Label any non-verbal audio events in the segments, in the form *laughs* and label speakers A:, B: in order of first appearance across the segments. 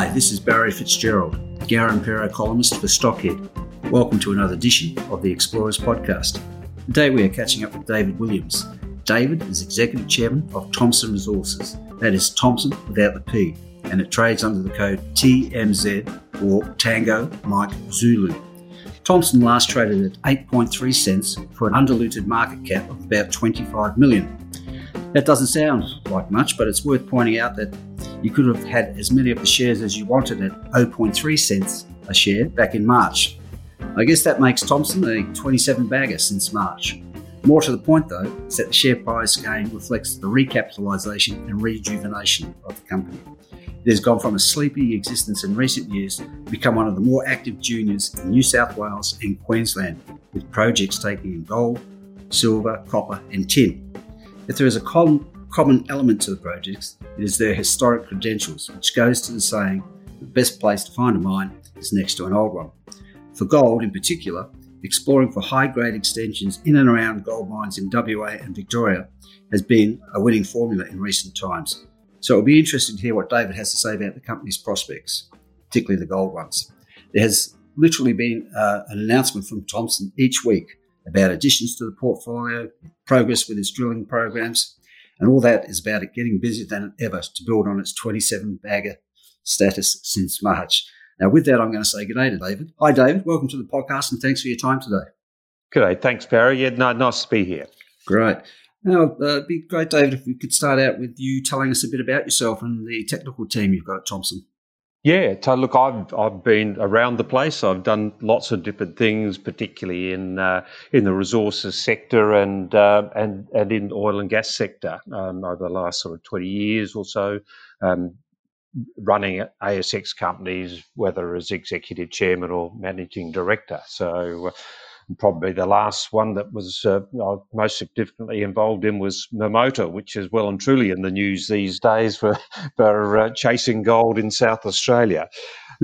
A: Hi, this is Barry Fitzgerald, Garimpeiro columnist for Stockhead. Welcome to another edition of the Explorers Podcast. Today we are catching up with David Williams. David is Executive Chairman of Thomson Resources, that is Thomson without the P, and it trades under the code TMZ or Tango Mike Zulu. Thomson last traded at 8.3 cents for an undiluted market cap of about 25 million. That doesn't sound like much, but it's worth pointing out that you could have had as many of the shares as you wanted at 0.3 cents a share back in March. I guess that makes Thomson a 27 bagger since March. More to the point, though, is that the share price gain reflects the recapitalisation and rejuvenation of the company. It has gone from a sleepy existence in recent years to become one of the more active juniors in New South Wales and Queensland, with projects taking in gold, silver, copper, and tin. If there is a common common element to the projects, is their historic credentials, which goes to the saying the best place to find a mine is next to an old one. For gold in particular, exploring for high grade extensions in and around gold mines in WA and Victoria has been a winning formula in recent times. So it'll be interesting to hear what David has to say about the company's prospects, particularly the gold ones. There has literally been uh, an announcement from Thomson each week about additions to the portfolio, progress with its drilling programs, and all that is about it getting busier than ever to build on its 27 bagger status since March. Now, with that, I'm going to say good day to David. Hi, David. Welcome to the podcast and thanks for your time today.
B: Good day. Thanks, Barry. Yeah, no, nice to be here.
A: Great. Now, uh, it'd be great, David, if we could start out with you telling us a bit about yourself and the technical team you've got at Thomson.
B: Yeah, so look, I've I've been around the place. I've done lots of different things, particularly in uh, in the resources sector and uh, and and in oil and gas sector um, over the last sort of twenty years or so. Um, running ASX companies, whether as executive chairman or managing director. So uh, probably the last one that was uh, most significantly involved in was Marmota, which is well and truly in the news these days for, *laughs* for uh, chasing gold in South Australia.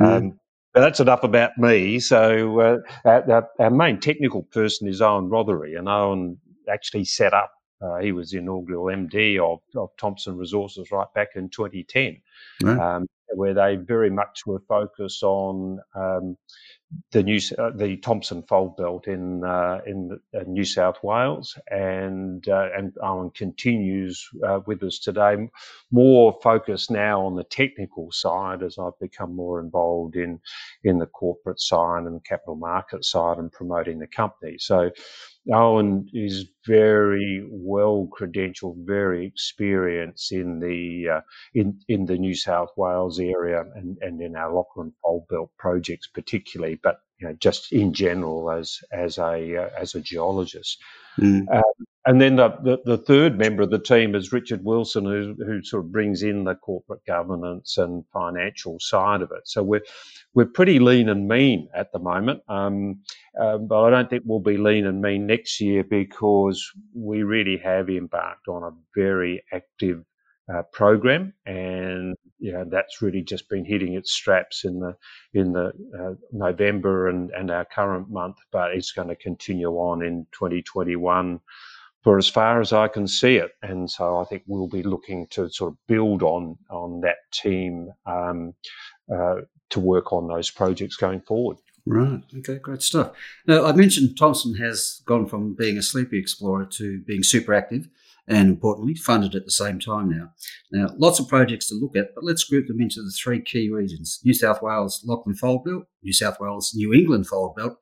B: Mm. Um, but that's enough about me. So uh, our, our, main technical person is Eoin Rothery, and Eoin actually set up. Uh, he was the inaugural MD of, of Thomson Resources right back in 2010, right. um, where they very much were focused on um, the new uh, the Thomson Fold Belt in uh, in uh, New South Wales, and uh, and Eoin continues uh, with us today. More focused now on the technical side as I've become more involved in in the corporate side and capital market side and promoting the company. So Eoin is very well credentialed, very experienced in the uh, in in the New South Wales area and, and in our Lachlan Fold Belt projects particularly, but you know just in general as as a uh, as a geologist. Mm. Um, and then the, the, the, third member of the team is Richard Wilson, who, who sort of brings in the corporate governance and financial side of it. So we're we're pretty lean and mean at the moment, um, uh, but I don't think we'll be lean and mean next year because we really have embarked on a very active uh, program, and you know that's really just been hitting its straps in the in the uh, November and and our current month, but it's going to continue on in 2021 for as far as I can see it. And so I think we'll be looking to sort of build on on that team um, uh, to work on those projects going forward.
A: Right. Okay. Great stuff. Now, I mentioned Thomson has gone from being a sleepy explorer to being super active and importantly, funded at the same time now. Now, lots of projects to look at, but let's group them into the three key regions New South Wales, Lachlan Fold Belt, New South Wales, New England Fold Belt,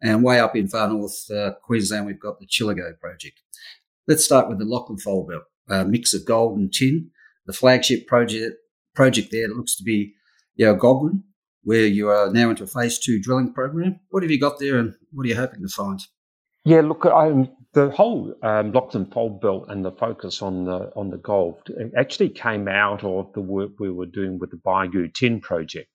A: and way up in far north uh, Queensland, we've got the Chillagoe project. Let's start with the Lachlan Fold Belt, a mix of gold and tin. The flagship project project there looks to be Yalgogrin, where you are now into a phase two drilling program. What have you got there and what are you hoping to find?
B: Yeah, look, I'm, the whole um, Lachlan Fold Belt and the focus on the on the gold actually came out of the work we were doing with the Bygoo Tin project.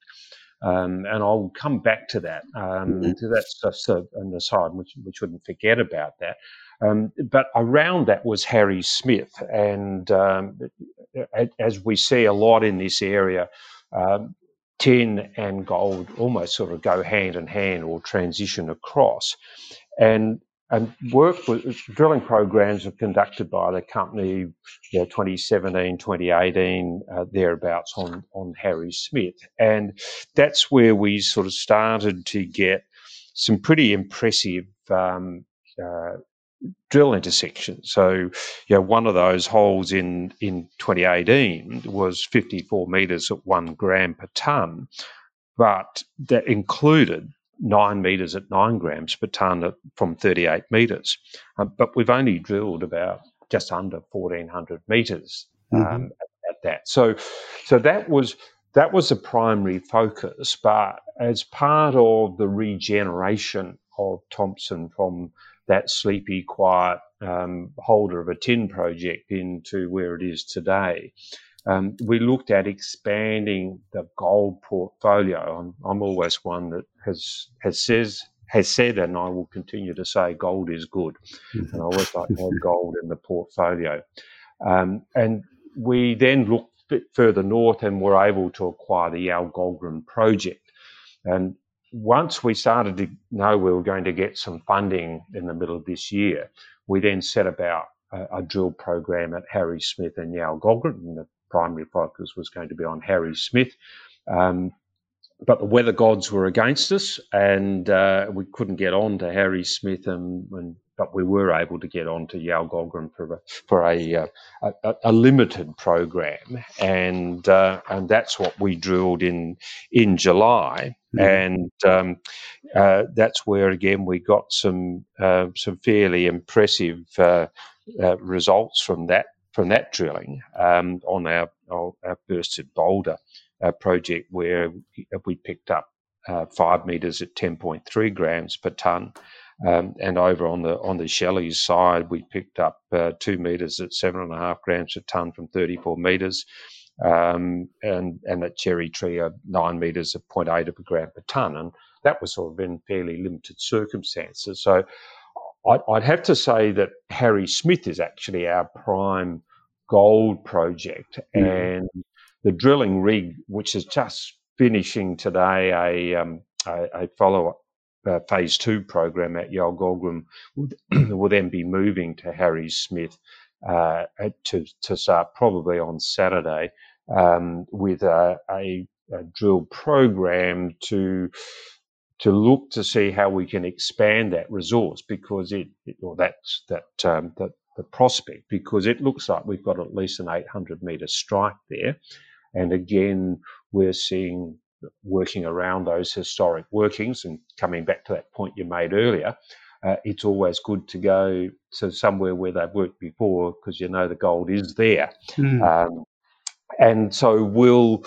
B: Um, and I'll come back to that. Um, mm-hmm. that's just a, an aside, which we shouldn't forget about that. Um, but around that was Harry Smith, and um, as we see a lot in this area, um, tin and gold almost sort of go hand in hand or transition across. And and work with drilling programs are conducted by the company you know, 2017 2018 uh, thereabouts on on harry smith and that's where we sort of started to get some pretty impressive um, uh, drill intersections. So, you know, one of those holes in in 2018 was 54 meters at one gram per ton, but that included nine metres at nine grams per tonne from 38 metres. Um, but we've only drilled about just under 1,400 metres um, mm-hmm. at, at, that. So, so that was that was a primary focus. But as part of the regeneration of Thomson from that sleepy, quiet um, holder of a tin project into where it is today, um, we looked at expanding the gold portfolio. I'm, I'm always one that has has says has said, and I will continue to say, gold is good, and I always like to have *laughs* gold in the portfolio. Um, and we then looked a bit further north and were able to acquire the Yalgogrin project. And once we started to know we were going to get some funding in the middle of this year, we then set about a, a drill program at Harry Smith and Yalgogrin. And the primary focus was going to be on Harry Smith. Um, but the weather gods were against us, and uh, we couldn't get on to Harry Smith, and, and but we were able to get on to Yalgogrin for a, for a, uh, a, a, limited program, and uh, and that's what we drilled in in July, mm. and um, uh, that's where again we got some uh, some fairly impressive uh, uh, results from that from that drilling um, on our, our, our, bursted boulder uh, project where we picked up uh, five metres at 10.3 grams per tonne. Um, and over on the on the Shelley's side, we picked up uh, two metres at seven and a half grams per tonne from 34 metres, um, and and at Cherry Tree, uh, nine metres at 0.8 of a gram per tonne, and that was sort of in fairly limited circumstances. So I'd, I'd have to say that Harry Smith is actually our prime gold project, mm. and the drilling rig, which is just finishing today a, um, a, a follow up uh, phase two program at Yalgogrin, will, will then be moving to Harry Smith uh, to, to start probably on Saturday um, with a, a, a, drill program to to look to see how we can expand that resource because it, it or that's that um, that the prospect because it looks like we've got at least an 800 metre strike there, and again we're seeing working around those historic workings and coming back to that point you made earlier. Uh, it's always good to go to somewhere where they've worked before because you know the gold is there. Mm. Um, and so we'll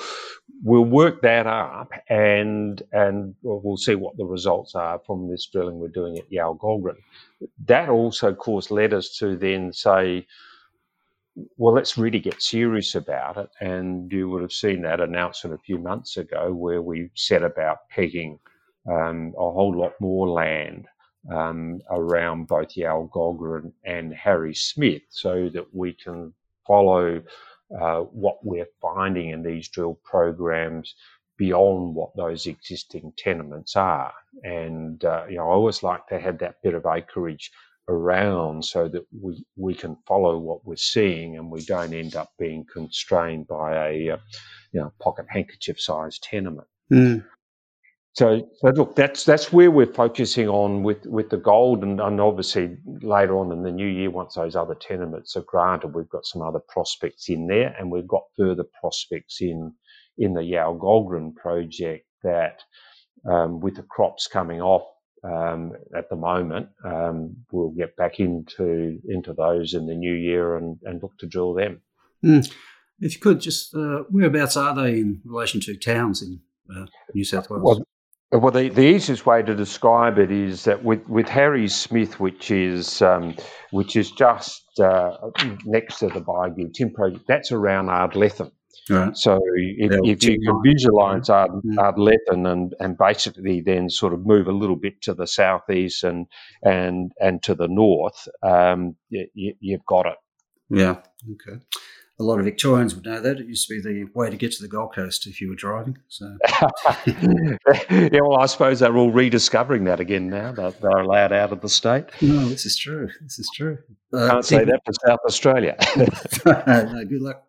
B: we'll work that up and and we'll see what the results are from this drilling we're doing at Yalgogrin. That also, of course, led us to then say, well, let's really get serious about it. And you would have seen that announcement a few months ago where we set about pegging um, a whole lot more land um, around both Yalgogrin and Harry Smith so that we can follow uh, what we're finding in these drill programs beyond what those existing tenements are. And, uh, you know, I always like to have that bit of acreage around so that we, we can follow what we're seeing and we don't end up being constrained by a, uh, you know, pocket handkerchief sized tenement. Mm. So, so look, that's that's where we're focusing on with, with the gold, and, and obviously later on in the new year, once those other tenements are granted, we've got some other prospects in there, and we've got further prospects in in the Yalgogrin project that, um, with the crops coming off um, at the moment, um, we'll get back into into those in the new year and, and look to drill them.
A: Mm. If you could just, uh, whereabouts are they in relation to towns in uh, New South Wales?
B: Well, Well, the, the easiest way to describe it is that with, with Harry Smith, which is um, which is just uh, next to the Bygoo Tin project, that's around Ardlethan. Right. So if, if you can visualise Ard, mm. Ardlethan and, and basically then sort of move a little bit to the southeast and and and to the north, um, you, you've got it.
A: Yeah. Okay a lot of Victorians would know that. It used to be the way to get to the Gold Coast if you were driving. So, *laughs* *laughs*
B: yeah, well, I suppose they're all rediscovering that again now. They're, they're allowed out of the state.
A: No, this is true. This is true.
B: Uh, Can't say that for South Australia. *laughs*
A: no, good luck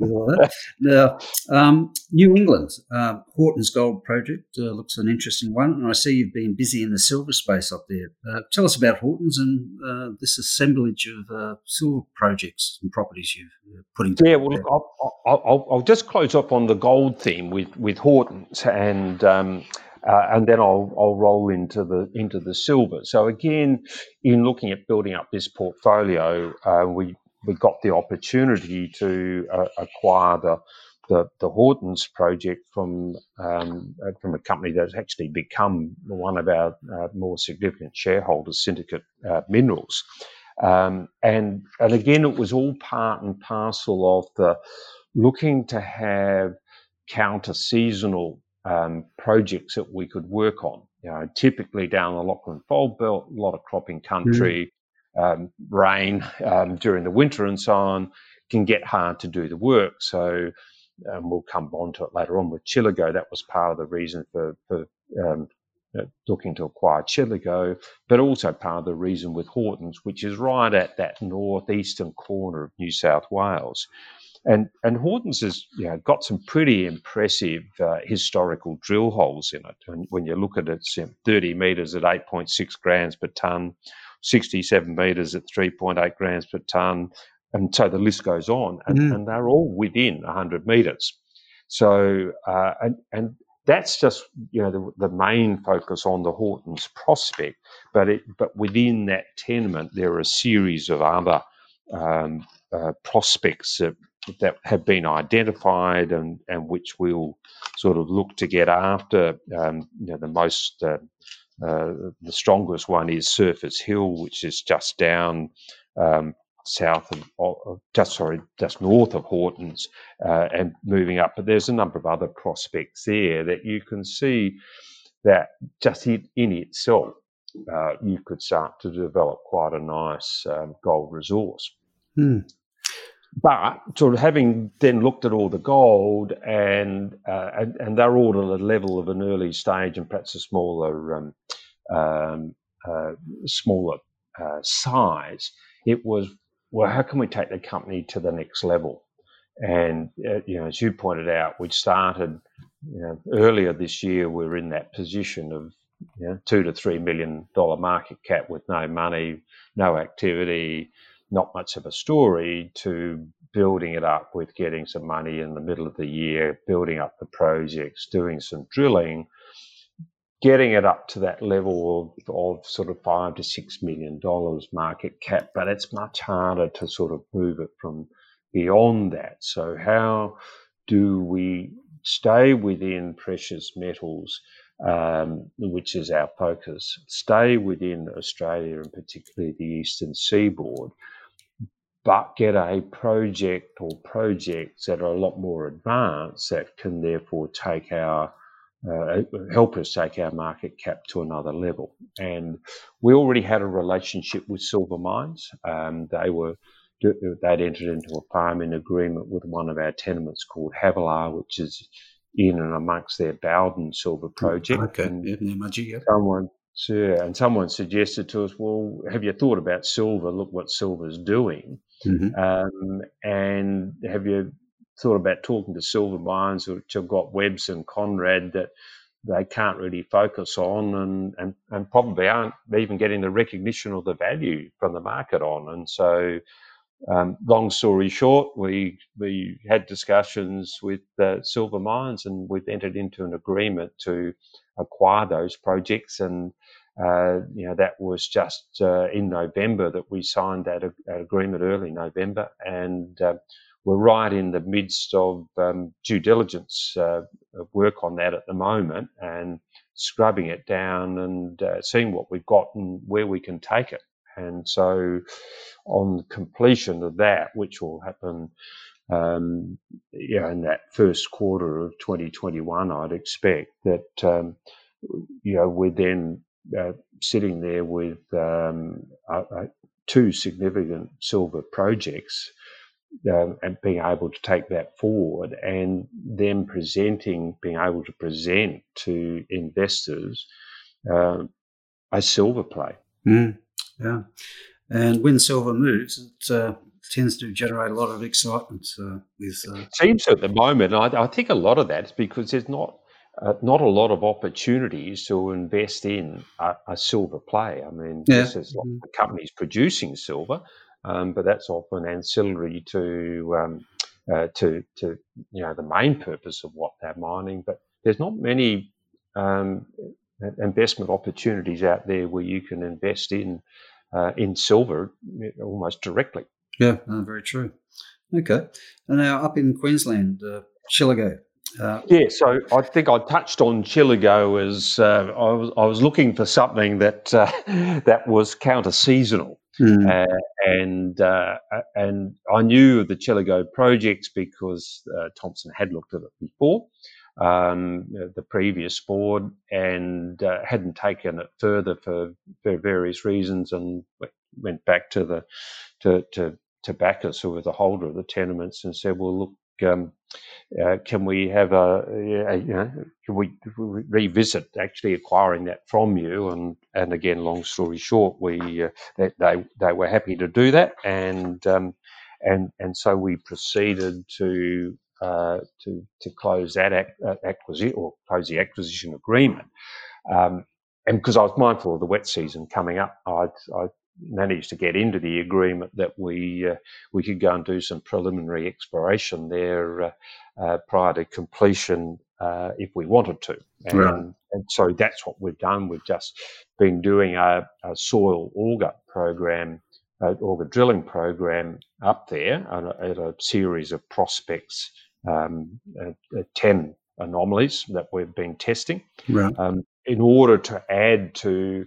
A: with all that. Now, um, New England, uh, Horton's Gold Project uh, looks an interesting one, and I see you've been busy in the silver space up there. Uh, tell us about Horton's and uh, this assemblage of uh, silver projects and properties you've put
B: Yeah, well, I'll, I'll, I'll, just close up on the gold theme with with Horton's and. Um, uh, and then I'll, I'll roll into the into the silver. So again, in looking at building up this portfolio, uh, we we got the opportunity to uh, acquire the, the the Horton's project from um, uh, from a company that's actually become one of our uh, more significant shareholders, Syndicate uh, Minerals. Um, and and again, it was all part and parcel of the looking to have counter seasonal um, projects that we could work on. You know, typically down the Lachlan Fold Belt, a lot of cropping country, mm. um, rain um, during the winter, and so on, can get hard to do the work. So um, we'll come on to it later on with Chillagoe. That was part of the reason for, for um, looking to acquire Chillagoe, but also part of the reason with Hortons, which is right at that northeastern corner of New South Wales. And and Hortons has you know, got some pretty impressive uh, historical drill holes in it. And when you look at it, it's 30 metres at 8.6 grams per tonne, 67 metres at 3.8 grams per tonne, and so the list goes on. And, mm. and they're all within 100 metres. So uh, and and that's just you know the, the, main focus on the Hortons prospect, but it but within that tenement there are a series of other um, uh, prospects that that have been identified and, and which we'll sort of look to get after. Um, you know, the most, uh, uh, the strongest one is Surface Hill, which is just down um, south of, just sorry, just north of Hortons uh, and moving up. But there's a number of other prospects there that you can see that just in, in itself, uh, you could start to develop quite a nice um, gold resource.
A: Hmm.
B: But sort of having then looked at all the gold and uh, and, and, they're all at a level of an early stage and perhaps a smaller um, um, uh, smaller uh, size, it was well, how can we take the company to the next level? And uh, you know, as you pointed out, we started you know, earlier this year. We we're in that position of you know, two to three million dollar market cap with no money, no activity, not much of a story to building it up with getting some money in the middle of the year, building up the projects, doing some drilling, getting it up to that level of, of sort of five to six million dollars market cap, but it's much harder to sort of move it from beyond that. So how do we stay within precious metals? Um, which is our focus, stay within Australia and particularly the eastern seaboard, but get a project or projects that are a lot more advanced that can therefore take our uh, help us take our market cap to another level. And we already had a relationship with Silver Mines. Um, they were they'd entered into a farming agreement with one of our tenements called Havilah, which is in and amongst their Bowden silver project.
A: Okay, and yeah, yeah.
B: Someone, yeah, and someone suggested to us, well, have you thought about silver? Look what silver's doing. Mm-hmm. Um, and have you thought about talking to silver mines, which have got Webbs and Conrad that they can't really focus on and, and, and probably aren't even getting the recognition or the value from the market on. And so, um, long story short, we we had discussions with uh, Silver Mines and we've entered into an agreement to acquire those projects and uh, you know, that was just uh, in November that we signed that, that, agreement early November, and uh, we're right in the midst of um, due diligence uh, work on that at the moment and scrubbing it down and uh, seeing what we've got and where we can take it. And so, on completion of that, which will happen um, yeah, in that first quarter of 2021, I'd expect that um, you know we're then uh, sitting there with um, uh, two significant silver projects um, and being able to take that forward and then presenting, being able to present to investors um, a silver play.
A: Mm, yeah. And when silver moves, it uh, tends to generate a lot of excitement uh, with. Uh,
B: Seems at the moment. I, I, think a lot of that is because there's not uh, not a lot of opportunities to invest in a, a silver play. I mean, yeah. this is mm-hmm. companies producing silver, um, but that's often ancillary to um, uh, to to you know the main purpose of what they're mining. But there's not many um, investment opportunities out there where you can invest in uh, in silver almost directly.
A: Yeah, no, very true. Okay, and now up in Queensland, uh, Chillagoe.
B: Uh, yeah, so I think I touched on Chillagoe as uh, I was I was looking for something that uh, *laughs* that was counter seasonal. Mm. Uh, and uh, and I knew of the Chillagoe projects because uh, Thomson had looked at it before, um, the previous board, and uh, hadn't taken it further for, for various reasons, and went back to the to to, to Bacchus, who was the holder of the tenements, and said, "Well, look." Um, uh, can we have a, a, you know can we revisit actually acquiring that from you? And and again long story short we uh, they, they were happy to do that. And um, and and so we proceeded to uh, to to close that ac- uh, acquisition or close the acquisition agreement. Um, and because I was mindful of the wet season coming up I I managed to get into the agreement that we uh, we could go and do some preliminary exploration there uh, uh, prior to completion uh, if we wanted to. And, right. and, so that's what we've done. We've just been doing a, a soil auger program, uh, auger drilling program up there at a, series of prospects, um, 10 anomalies that we've been testing right. um, in order to add to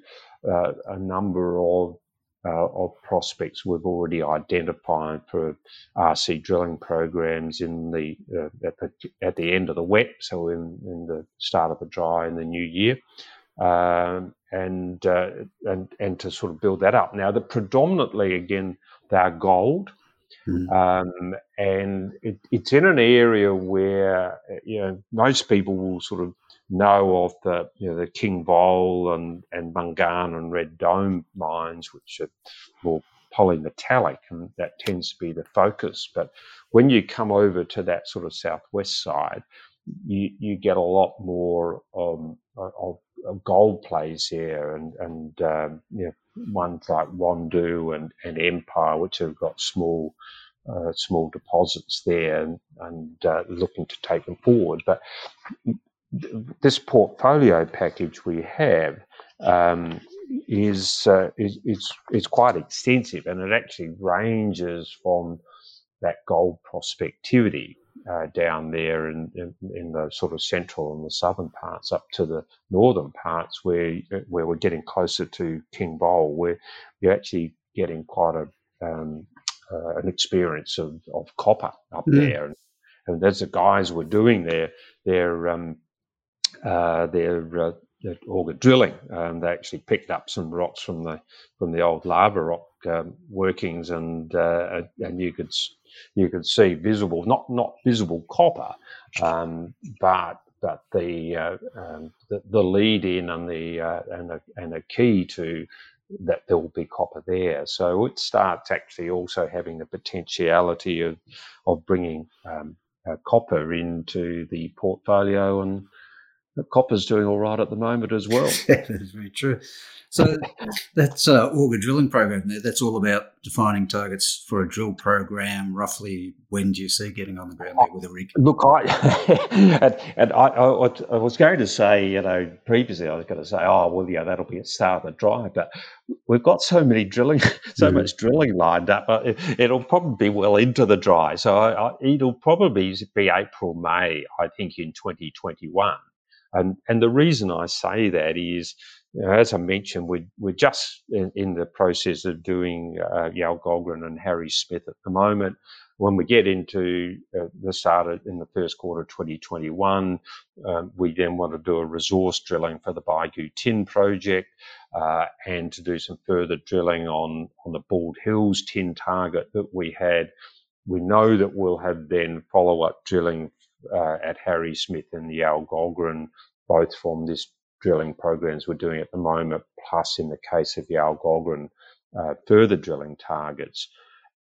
B: uh, a number of uh, of prospects we've already identified for RC drilling programs in the, uh, at the at the end of the wet, so in, in the start of the dry in the new year, um, and uh, and and to sort of build that up. Now, the predominantly again they are gold. Mm. Um, and it, it's in an area where you know most people will sort of know of the you know the King Vol and and Mungan and Red Dome mines, which are more polymetallic, and that tends to be the focus. But when you come over to that sort of southwest side, you you get a lot more um, of, of, gold plays here, and and um, you know ones like Wandoo and, and Empire, which have got small. Uh, small deposits there and, and uh, looking to take them forward. But this portfolio package we have um, is, uh, is, quite extensive, and it actually ranges from that gold prospectivity uh, down there in, in, in, the sort of central and the southern parts up to the northern parts where where we're getting closer to King Vol, where you're actually getting quite a um, uh, an experience of, of copper up mm. there. And, and as the guys were doing their their um, uh, their uh, auger drilling. They actually picked up some rocks from the from the old lava rock um, workings, and uh, and you could you could see visible not not visible copper, um, but but the, uh, um, the, the lead in and the uh, and a, and a key to that there will be copper there. So it starts actually also having the potentiality of of bringing um, uh, copper into the portfolio and copper's doing all right at the moment as well. *laughs*
A: that is very true. So that's uh, Auger drilling program. That's all about defining targets for a drill program. Roughly, when do you see getting on the ground there with a rig?
B: Look, I *laughs* and, and I, I, I, was going to say, you know, previously I was going to say, oh well, yeah, that'll be a start of the drive, but we've got so many drilling, *laughs* so mm. much drilling lined up. Uh, it, will probably be well into the dry. So I, it'll probably be April, May, I think, in 2021. And and the reason I say that is you know, as I mentioned, we're, we're just in, in the process of doing uh, Yalgogrin and Harry Smith at the moment. When we get into uh, the start of, in the first quarter of 2021, um, we then want to do a resource drilling for the Bygoo Tin project uh, and to do some further drilling on, on the Bald Hills tin target that we had. We know that we'll have then follow up drilling uh, at Harry Smith and the Yalgogrin, both from this drilling programs we're doing at the moment, plus in the case of Yalgogrin, uh, further drilling targets.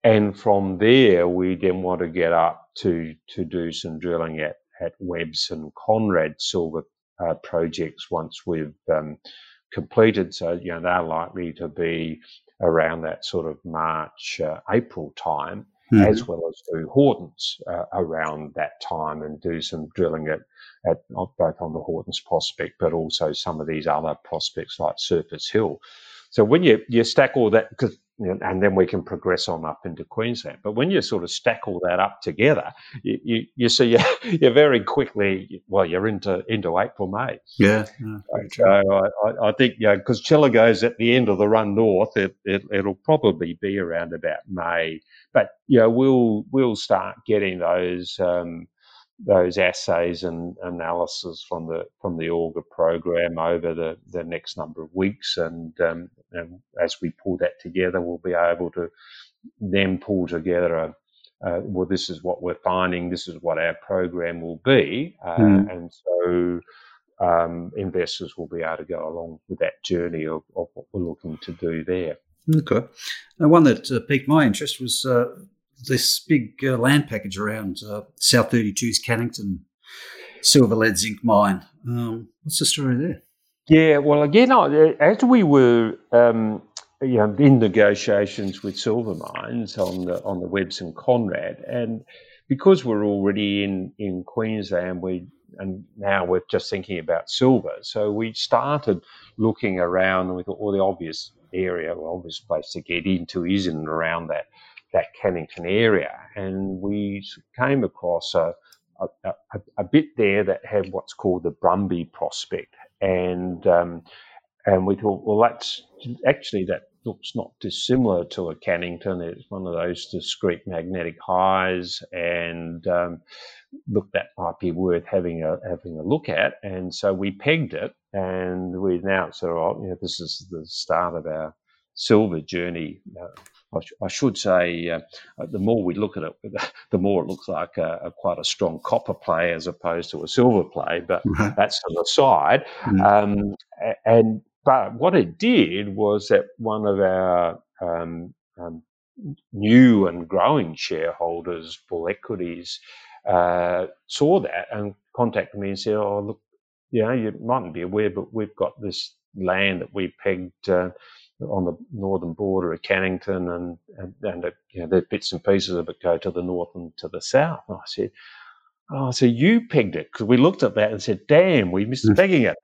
B: And from there, we then want to get up to, to do some drilling at, at Webbs and Conrad silver uh, projects once we've um, completed. So, you know, they're likely to be around that sort of March, uh, April time, mm-hmm. as well as do Hortons uh, around that time and do some drilling at at both on the Hortons prospect, but also some of these other prospects like Surface Hill. So when you, you stack all that, because and then we can progress on up into Queensland. But when you sort of stack all that up together, you, you, you see you're, *laughs* you're, very quickly, well, you're into into April, May.
A: Yeah.
B: so I, I, think, yeah, because Chillagoe's at the end of the run north, it, it, it'll probably be around about May. But, you know, we'll, we'll start getting those, um, those assays and analysis from the from the Auger program over the, the next number of weeks, and, um, and as we pull that together, we'll be able to then pull together a uh, well, this is what we're finding, this is what our program will be, uh, mm. and so um, investors will be able to go along with that journey of, of what we're looking to do there.
A: Okay. Now, one that uh, piqued my interest was uh, this big uh, land package around uh, South 32's Cannington silver lead zinc mine. Um, what's the story there?
B: Yeah, well, again, as we were um, you know, in negotiations with silver mines on the on the Webbs and Conrad, and because we're already in in Queensland, we and now we're just thinking about silver. So we started looking around with all the obvious area, well, obvious place to get into is in and around that that Cannington area, and we came across a, a, a, a bit there that had what's called the Brumby prospect, and um, and we thought, well, that's actually that looks not dissimilar to a Cannington. It's one of those discrete magnetic highs, and um, look, that might be worth having a having a look at. And so we pegged it, and we announced, right, you know, this is the start of our silver journey. Uh, I should say, uh, the more we look at it, *laughs* the more it looks like a, a, quite a strong copper play as opposed to a silver play. But mm-hmm. that's an aside. Mm-hmm. Um, and but what it did was that one of our um, um, new and growing shareholders, Bull Equities, uh, saw that and contacted me and said, "Oh, look, you know, you mightn't be aware, but we've got this land that we pegged." Uh, on the northern border of Cannington, and and, and it, you know, the bits and pieces of it go to the north and to the south. And I said, "Oh, so you pegged it?" Because we looked at that and said, "Damn, we missed mm. pegging it."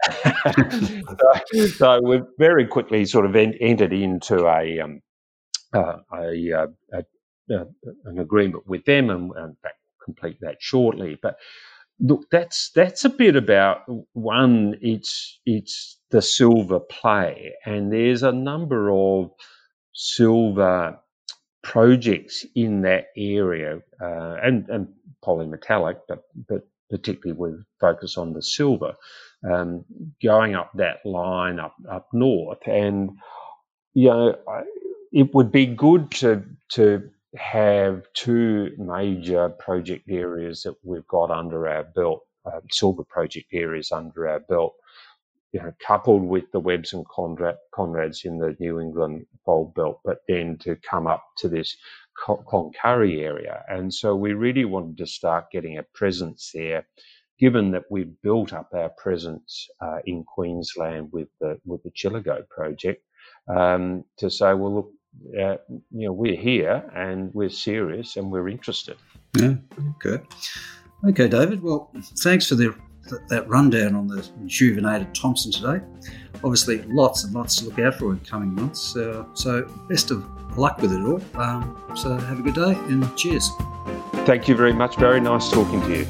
B: *laughs* so, so, we very quickly sort of en- entered into a um, uh, a, uh, a, a, an agreement with them, and, and complete that shortly. But look, that's that's a bit about one. It's it's the silver play, and there's a number of silver projects in that area, uh, and and polymetallic, but but particularly with focus on the silver, um, going up that line up up north, and you know, it would be good to to have two major project areas that we've got under our belt, uh, silver project areas under our belt, you know, coupled with the Webbs and Conrad, Conrads in the New England Fold Belt, but then to come up to this Cloncurry area. And so we really wanted to start getting a presence there given that we've built up our presence uh, in Queensland with the with the Chillagoe project, um, to say, well, look, uh, you know, we're here and we're serious and we're interested.
A: Yeah. Okay. Okay, David. Well, thanks for the, that rundown on the rejuvenated Thomson today. Obviously, lots and lots to look out for in coming months. Uh, so, best of luck with it all. Um, so, have a good day and cheers.
B: Thank you very much. Very nice talking to you.